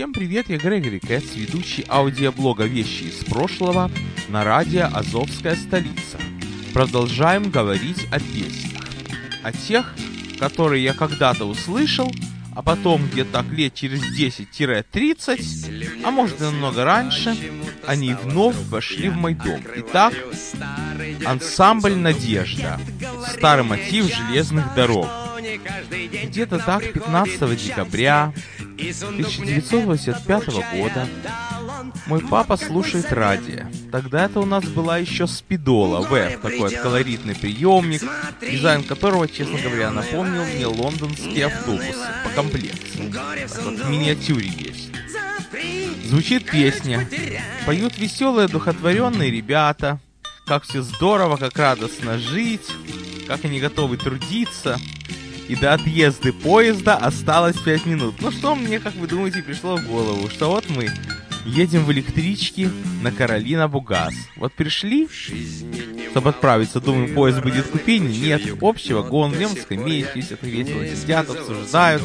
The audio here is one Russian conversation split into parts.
Всем привет, я Грегори Кэтс, ведущий аудиоблога «Вещи из прошлого» на радио «Азовская столица». Продолжаем говорить о песнях. О тех, которые я когда-то услышал, а потом где-то лет через 10-30, а может и намного раньше, они вновь вошли в мой дом. Итак, ансамбль «Надежда», старый мотив железных дорог. Где-то так 15 декабря 1985 года мой папа слушает радио. Тогда это у нас была еще спидола, ВЭФ, такой колоритный приемник, дизайн которого, честно говоря, напомнил мне лондонские автобусы по комплекции. Так вот, в миниатюре есть. Звучит песня, поют веселые духотворенные ребята, как все здорово, как радостно жить, как они готовы трудиться и до отъезда поезда осталось 5 минут. Ну что мне, как вы думаете, пришло в голову? Что вот мы едем в электричке на Каролина Бугас. Вот пришли, чтобы отправиться, думаю, поезд будет купейный. Нет, общий вагон, в нем скамейки, все весело сидят, обсуждают,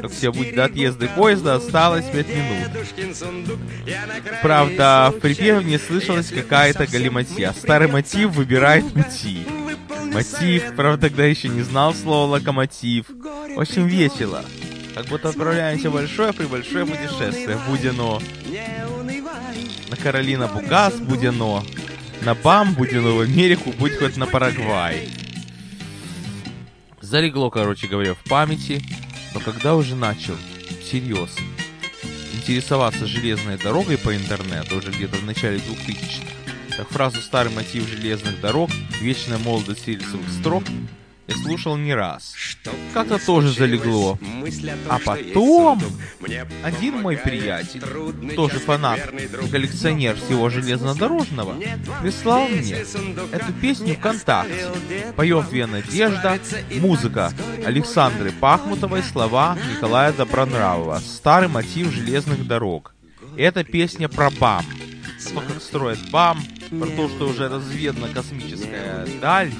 как все будет до отъезда поезда, осталось 5 минут. Правда, в припеве мне слышалась какая-то галиматья. Старый мотив выбирает пути. Мотив, правда, тогда еще не знал слова локомотив. Очень весело. Как будто отправляемся в большое при большое путешествие. Будено. На Каролина Бугас Будено. На Бам Будено в Америку, будь хоть на Парагвай. Залегло, короче говоря, в памяти. Но когда уже начал, серьезно, интересоваться железной дорогой по интернету, уже где-то в начале 2000-х, как фразу «старый мотив железных дорог», «вечная молодость рельсовых строк» я слушал не раз. Как-то тоже залегло. А потом один мой приятель, тоже фанат и коллекционер всего железнодорожного, прислал мне эту песню ВКонтакте. Поет «Две надежда», музыка Александры Пахмутовой, слова Николая Добронравова, старый мотив железных дорог. Это песня про БАМ. Как строят БАМ, про то, что уже разведана космическая даль,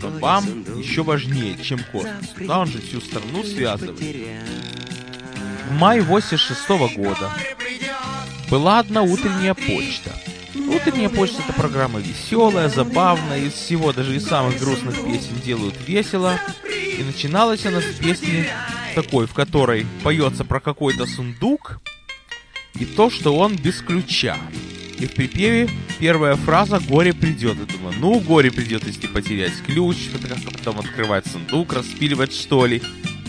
то БАМ еще важнее, чем космос. Да, он же всю страну связывает. В мае 86 года была одна утренняя почта. Утренняя почта это программа веселая, забавная, из всего, даже из самых грустных песен делают весело. И начиналась она с песни такой, в которой поется про какой-то сундук и то, что он без ключа. И в припеве первая фраза «Горе придет». Я думаю, ну, горе придет, если потерять ключ, потом открывать сундук, распиливать, что ли.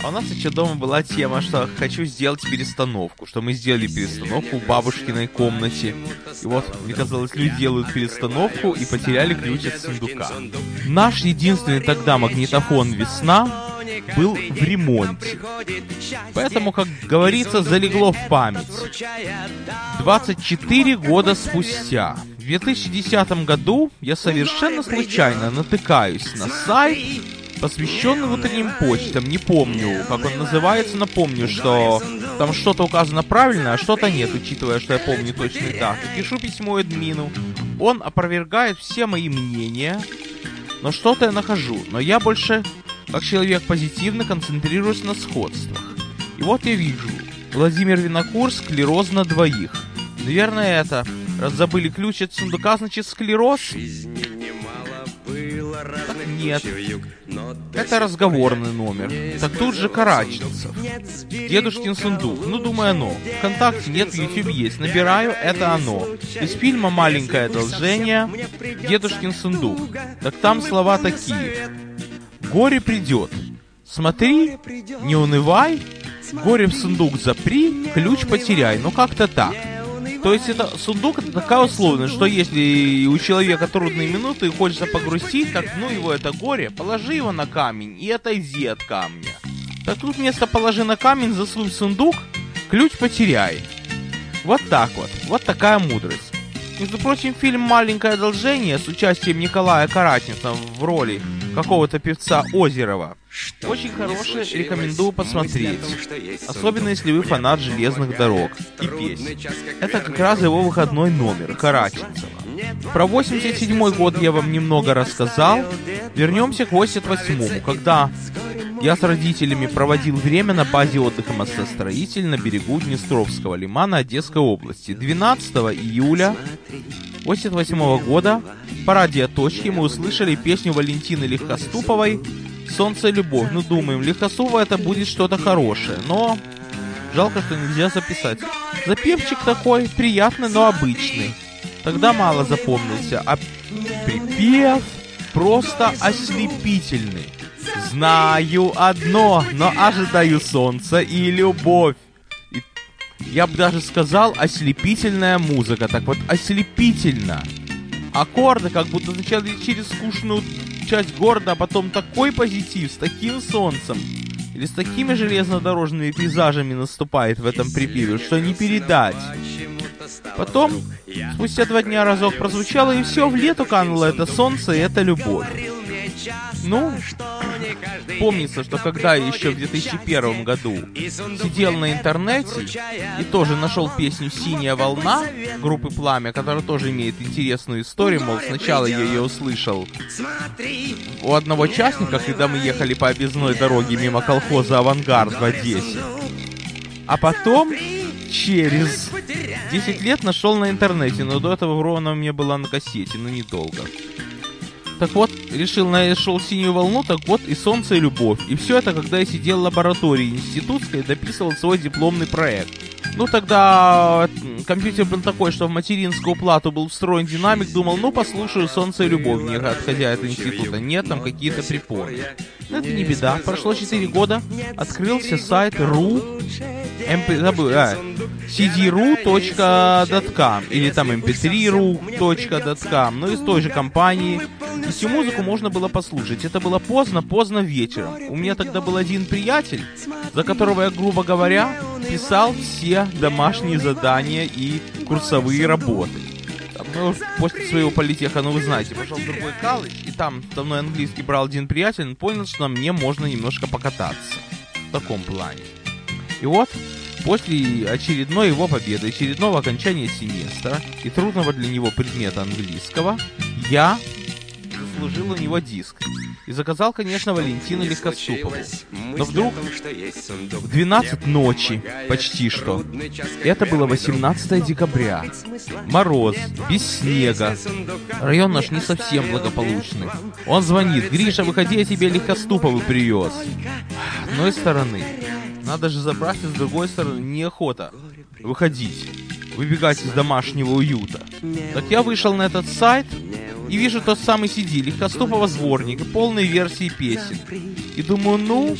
А у нас еще дома была тема, что хочу сделать перестановку, что мы сделали перестановку в бабушкиной комнате. И вот, мне казалось, люди делают перестановку и потеряли ключ от сундука. Наш единственный тогда магнитофон «Весна» был в ремонте. Поэтому, как говорится, залегло в память. 24 года спустя, в 2010 году, я совершенно случайно натыкаюсь на сайт, посвященный утренним почтам. Не помню, как он называется, но помню, что там что-то указано правильно, а что-то нет, учитывая, что я помню точный даты. Пишу письмо админу. Он опровергает все мои мнения, но что-то я нахожу. Но я больше как человек позитивно концентрируюсь на сходствах. И вот я вижу. Владимир Винокур склероз на двоих. Наверное, это. Раз забыли ключ от сундука, значит склероз. Так нет. Это разговорный номер. Так тут же Караченцев. Дедушкин сундук. Ну, думаю, оно. Вконтакте нет, в YouTube есть. Набираю, это оно. Из фильма «Маленькое одолжение» Дедушкин сундук. Так там слова такие. Горе придет. Смотри, не унывай, горе в сундук запри, ключ потеряй. Ну как-то так. То есть это сундук это такая условность, что если у человека трудные минуты и хочется погрустить, так ну его это горе, положи его на камень и отойди от камня. Так тут вместо положи на камень, засунь сундук, ключ потеряй. Вот так вот. Вот такая мудрость. Между прочим, фильм «Маленькое одолжение» с участием Николая Каратница в роли какого-то певца Озерова. Очень хороший, рекомендую посмотреть. Особенно если вы фанат железных дорог и песен. Это как раз его выходной номер, Караченцева. Про 87 год я вам немного рассказал. Вернемся к 88-му, когда я с родителями проводил время на базе отдыха «Мостостроитель» на берегу Днестровского лимана Одесской области. 12 июля 1988 года по радиоточке мы услышали песню Валентины Легкоступовой «Солнце и любовь». Ну, думаем, Легкоступова это будет что-то хорошее, но жалко, что нельзя записать. Запевчик такой, приятный, но обычный. Тогда мало запомнился, а припев просто ослепительный. Знаю одно, но ожидаю солнца и любовь. И я бы даже сказал ослепительная музыка. Так вот, ослепительно. Аккорды как будто сначала через скучную часть города, а потом такой позитив, с таким солнцем. Или с такими железнодорожными пейзажами наступает в этом припеве, что не передать. Потом, спустя два дня разок прозвучало, и все, в лету кануло это солнце и это любовь. Ну, помнится, что когда еще в 2001 году сидел на интернете и тоже нашел песню «Синяя волна» группы «Пламя», которая тоже имеет интересную историю, мол, сначала я ее услышал. У одного участника, когда мы ехали по объездной дороге мимо колхоза «Авангард» в Одессе. А потом через 10 лет нашел на интернете, но до этого ровно у меня была на кассете, но недолго. Так вот, решил, нашел синюю волну, так вот и солнце, и любовь. И все это, когда я сидел в лаборатории институтской дописывал свой дипломный проект. Ну, тогда компьютер был такой, что в материнскую плату был встроен динамик, думал, ну, послушаю «Солнце и любовь», не отходя от института. Нет, там какие-то припоры. Но это не беда. Прошло 4 года, открылся сайт ru, mp, забыл, а, cdru.com или там mp3ru.com, ну, из той же компании. И всю музыку можно было послушать. Это было поздно, поздно вечером. У меня тогда был один приятель, за которого я, грубо говоря, писал все домашние задания и курсовые работы. Ну, после своего политеха, ну вы знаете, пошел в другой колледж, и там со мной английский брал один приятель, он понял, что мне можно немножко покататься. В таком плане. И вот, после очередной его победы, очередного окончания семестра и трудного для него предмета английского, я служил у него диск. И заказал, конечно, Валентину Легкоступову. Но вдруг в 12 ночи, почти что, это было 18 декабря, мороз, без снега, район наш не совсем благополучный. Он звонит, Гриша, выходи, я тебе Легкоступову привез. С одной стороны, надо же забрать, а с другой стороны, неохота выходить, выбегать из домашнего уюта. Так я вышел на этот сайт, и вижу тот самый CD, легкоступого сборника, полной версии песен. И думаю, ну,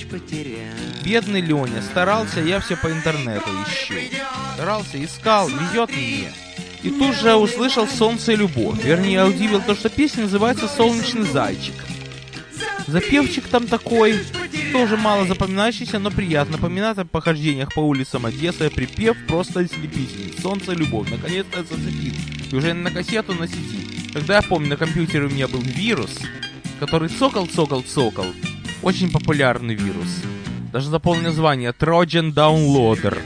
бедный Леня, старался, я все по интернету ищу. Старался, искал, везет мне. И тут же услышал «Солнце и любовь». Вернее, я удивил то, что песня называется «Солнечный зайчик». Запевчик там такой, тоже мало запоминающийся, но приятно. Напоминает о похождениях по улицам Одессы. Припев просто ослепительный. Солнце любовь. Наконец-то зацепил. И уже на кассету на сети. Тогда я помню, на компьютере у меня был вирус, который цокал, цокал, цокал. Очень популярный вирус. Даже заполнил название Trojan Downloader.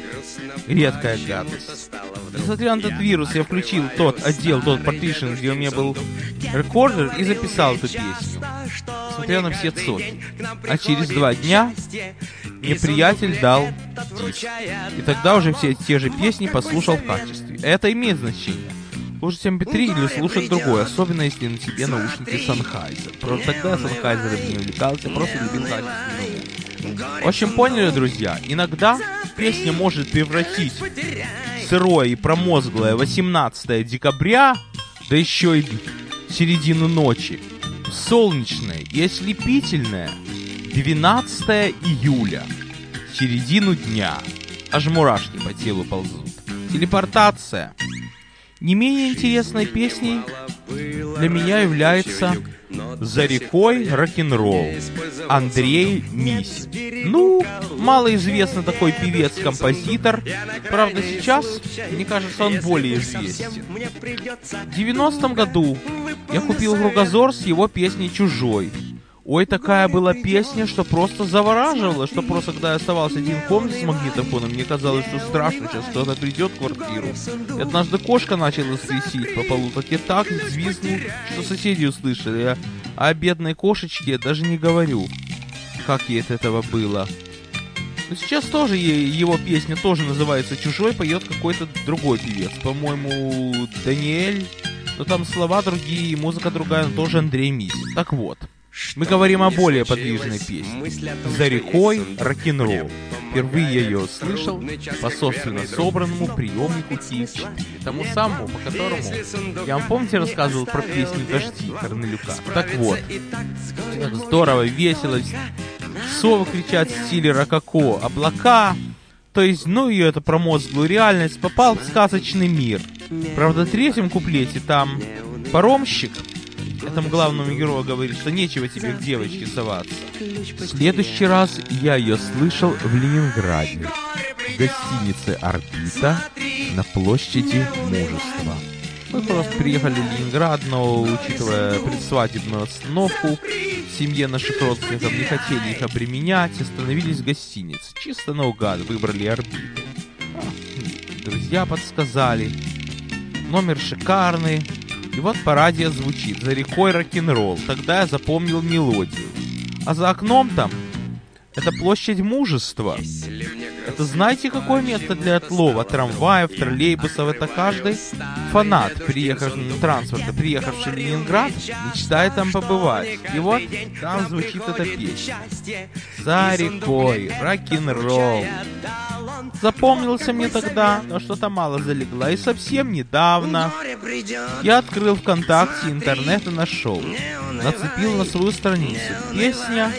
Редкая гадость. Несмотря на этот вирус, я включил тот отдел, тот partition, где у меня был рекордер и записал эту песню. Несмотря на все цоки. А через два дня мне приятель дал диск. И тогда уже все те же песни послушал в качестве. Это имеет значение. слушать MP3 или слушать другой, особенно если на тебе наушники Sennheiser. Просто тогда Sennheiser не увлекался, просто любил качественную В общем, поняли, друзья, иногда песня может превратить сырое и промозглое 18 декабря, да еще и середину ночи, солнечное и ослепительное 12 июля, середину дня. Аж мурашки по телу ползут. Телепортация. Не менее интересной песней для меня является «За рекой рок-н-ролл» Андрей Мисин. Ну, малоизвестный такой певец-композитор. Правда, сейчас, мне кажется, он более известен. В 90-м году я купил кругозор с его песней «Чужой». Ой, такая была песня, что просто завораживала, что просто когда я оставался один в комнате с магнитофоном, мне казалось, что страшно, сейчас кто-то придет в квартиру. И однажды кошка начала свистеть по полу, так я так взвизнул, что соседи услышали, а о бедной кошечке даже не говорю, как ей от этого было. Но сейчас тоже его песня тоже называется «Чужой», поет какой-то другой певец, по-моему, Даниэль, но там слова другие, музыка другая, но тоже Андрей Мисин. Так вот. Мы говорим о более подвижной песне. «За рекой рок-н-ролл». Впервые я ее слышал по собственно собранному приемнику TF4, тому самому, по которому я вам, помните, рассказывал про песню «Дожди» Корнелюка? Так вот, здорово, весело, совы кричат в стиле рококо, облака, то есть, ну ее это промозглую реальность, попал в сказочный мир. Правда, в третьем куплете там паромщик этому главному герою говорит, что нечего тебе к девочке соваться. В следующий раз я ее слышал в Ленинграде, в гостинице «Орбита» на площади Мужества. Мы просто приехали в Ленинград, но, учитывая предсвадебную обстановку, семье наших родственников не хотели их обременять, остановились в гостинице. Чисто наугад выбрали орбиту. Друзья подсказали. Номер шикарный, и вот по радио звучит «За рекой рок-н-ролл». Тогда я запомнил мелодию. А за окном там это площадь мужества. Это знаете, какое место для отлова трамваев, троллейбусов? Это каждый фанат, приехавший на транспорте, приехавший в Ленинград, мечтает там побывать. И вот там звучит эта песня. За рекой, рок-н-ролл. Запомнился мне тогда, но что-то мало залегла. И совсем недавно я открыл ВКонтакте интернет и нашел. Нацепил на свою страницу. Песня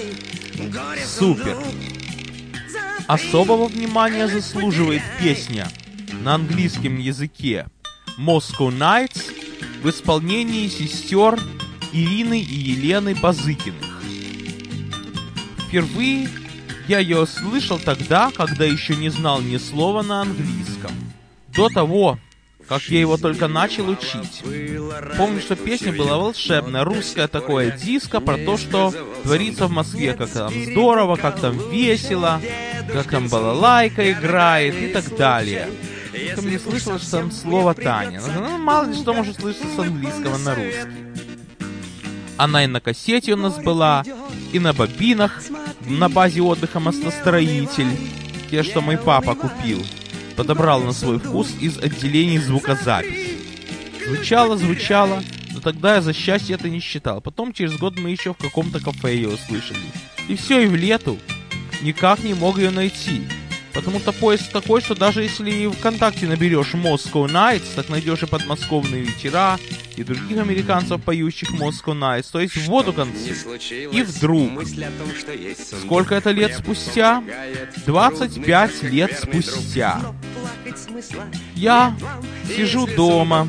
супер. Особого внимания заслуживает песня на английском языке Moscow Nights в исполнении сестер Ирины и Елены Базыкиных. Впервые я ее слышал тогда, когда еще не знал ни слова на английском. До того, как я его только начал учить. Помню, что песня была волшебная, русская такое диско про то, что творится в Москве, как там здорово, как там весело, как там балалайка играет и так далее. Только мне слышалось, там слово Таня. Ну, мало ли что может слышаться с английского на русский. Она и на кассете у нас была, и на бобинах, на базе отдыха «Мостостроитель», те, что мой папа купил, подобрал на свой вкус из отделений звукозаписи. Звучало, звучало, но тогда я за счастье это не считал. Потом через год мы еще в каком-то кафе ее услышали. И все, и в лету никак не мог ее найти. Потому что поиск такой, что даже если ВКонтакте наберешь Moscow Nights, так найдешь и подмосковные вечера, и других американцев, поющих Moscow Nights, то есть в воду концы. И вдруг, сколько это лет спустя? 25 лет спустя. Я сижу дома,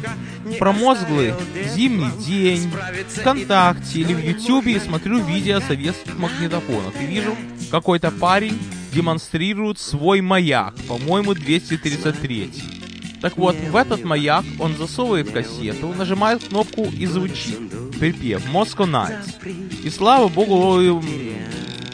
промозглый зимний день, ВКонтакте или в Ютубе и смотрю видео советских магнитофонов и вижу какой-то парень демонстрирует свой маяк, по-моему, 233. Так вот, в этот маяк он засовывает кассету, нажимает кнопку и звучит. Припев Moscow Nights. И слава богу,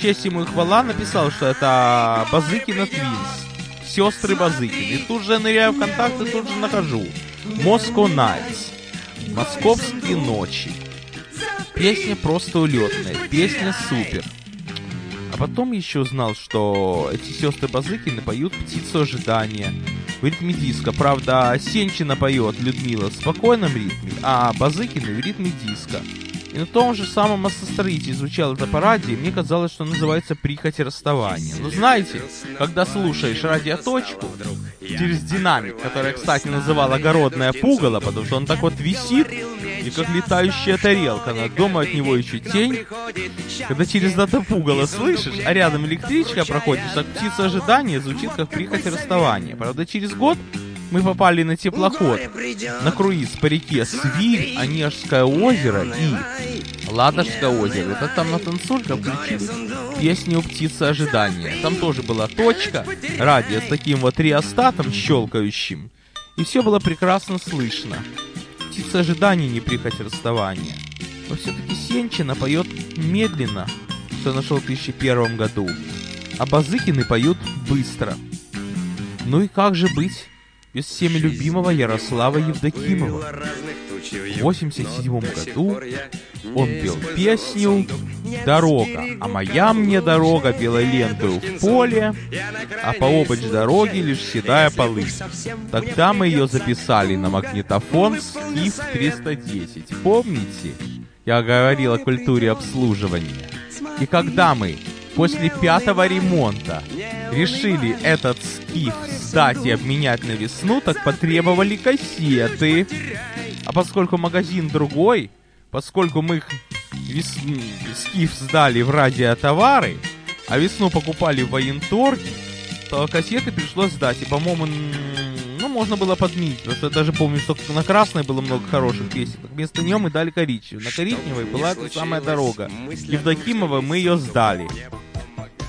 честь ему и хвала написал, что это Базыкина Твинс. Сестры Базыкин. И тут же ныряю в контакты, тут же нахожу. Moscow Nights. Московские ночи. Песня просто улетная. Песня супер потом еще узнал, что эти сестры Базыкины поют «Птицу ожидания», в ритме диска. Правда, Сенчина поет Людмила в спокойном ритме, а Базыкина в ритме диска. И на том же самом массостроите звучало это по и мне казалось, что называется «Прихоть расставания». Но знаете, когда слушаешь радиоточку через динамик, которая, кстати, называла «Огородное пугало», потому что он так вот висит, и как летающая тарелка, над дома от него еще тень. Когда через это пугало слышишь, а рядом электричка проходит, как птица ожидания, звучит как прихоть расставания. Правда, через год мы попали на теплоход, на круиз по реке Свирь, Онежское озеро и Ладожское озеро. Это там на танцульках включили песню «Птица ожидания». Там тоже была точка, радио с таким вот реостатом щелкающим. И все было прекрасно слышно. Птица ожидания не прихоть расставания. Но все-таки Сенчина поет медленно, что нашел в 2001 году. А Базыкины поют быстро. Ну и как же быть? Без всеми любимого Ярослава Евдокимова. В 87 году он пел песню «Дорога, а моя мне дорога белой лентой в поле, а по обочь дороги лишь седая полынь». Тогда мы ее записали на магнитофон Скиф 310. Помните? Я говорил о культуре обслуживания. И когда мы после пятого ремонта решили этот скиф сдать и обменять на весну, так потребовали кассеты. А поскольку магазин другой, поскольку мы вес... скиф сдали в радиотовары, а весну покупали в военторге, то кассеты пришлось сдать. И, по-моему, ну, можно было подменить. Потому что я даже помню, что на красной было много хороших песен. Вместо нее мы дали коричневую. На коричневой была та самая дорога. Евдокимова мы ее сдали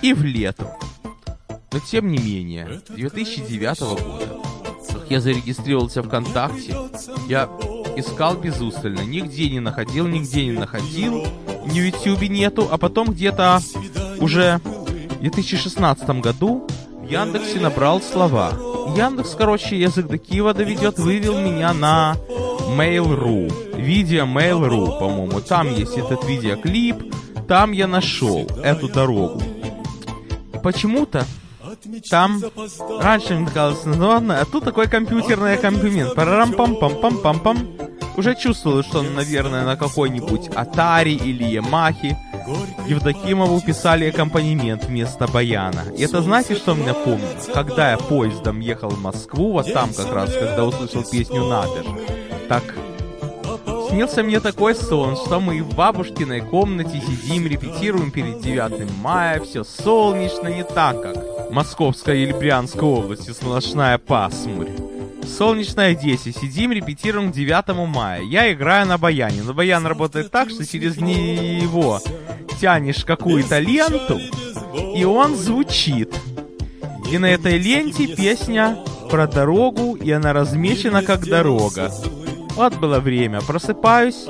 и в лету. Но тем не менее, 2009 года, как я зарегистрировался ВКонтакте, я искал безустрельно, нигде не находил, нигде не находил, ни в Ютубе нету, а потом где-то уже в 2016 году в Яндексе набрал слова. Яндекс, короче, язык до Киева доведет, вывел меня на Mail.ru. Видео Mail.ru, по-моему. Там есть этот видеоклип. Там я нашел эту дорогу почему-то там раньше мне казалось названо, а тут такой компьютерный аккомпанемент. Парам пам пам пам пам пам Уже чувствовал, что он, наверное, на какой-нибудь Atari или Yamaha Евдокимову писали аккомпанемент вместо баяна. И это знаете, что меня помнит? Когда я поездом ехал в Москву, вот там как раз, когда услышал песню «Надо так Снился мне такой сон, что мы в бабушкиной комнате сидим, репетируем перед 9 мая, все солнечно, не так как в Московской или Брянской области сплошная пасмурь. Солнечная 10. Сидим, репетируем к 9 мая. Я играю на баяне. Но баян работает так, что через него тянешь какую-то ленту, и он звучит. И на этой ленте песня про дорогу, и она размечена как дорога. Вот было время. Просыпаюсь,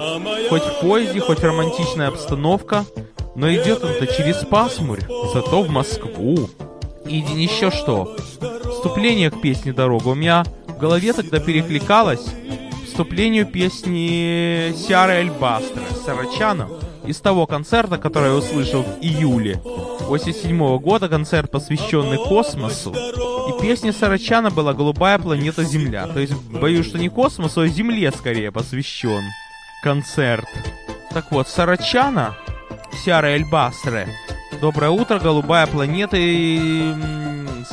хоть в поезде, хоть романтичная обстановка, но идет он-то через пасмурь, зато в Москву. И еще что. Вступление к песне «Дорога» у меня в голове тогда перекликалось вступлению песни Сиары Эльбастера Сарачана из того концерта, который я услышал в июле 87 года, концерт, посвященный космосу. И песня Сарачана была «Голубая планета Земля». То есть, боюсь, что не космосу, а Земле скорее посвящен концерт. Так вот, Сарачана, Сяра Эльбастре, Доброе утро, голубая планета и...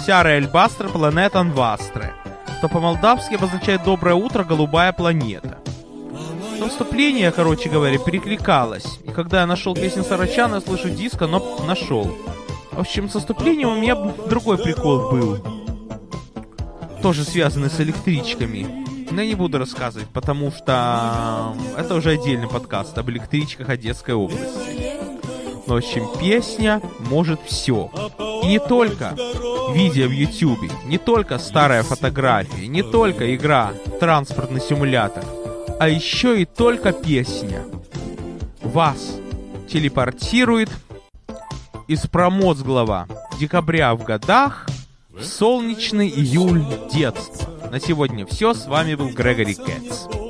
Сяра Эльбастре, планета Анвастре. Что по-молдавски обозначает «Доброе утро, голубая планета». Но вступление, короче говоря, перекликалось. И когда я нашел песню Сарачана, я слышу диско, но нашел. В общем, со вступлением у меня другой прикол был. Тоже связанный с электричками. Но я не буду рассказывать, потому что это уже отдельный подкаст об электричках Одесской области. В общем, песня может все. И не только видео в Ютубе, не только старая фотография, не только игра транспортный симулятор, а еще и только песня вас телепортирует из промозглого декабря в годах в солнечный июль детства. На сегодня все. С вами был Грегори Кэтс.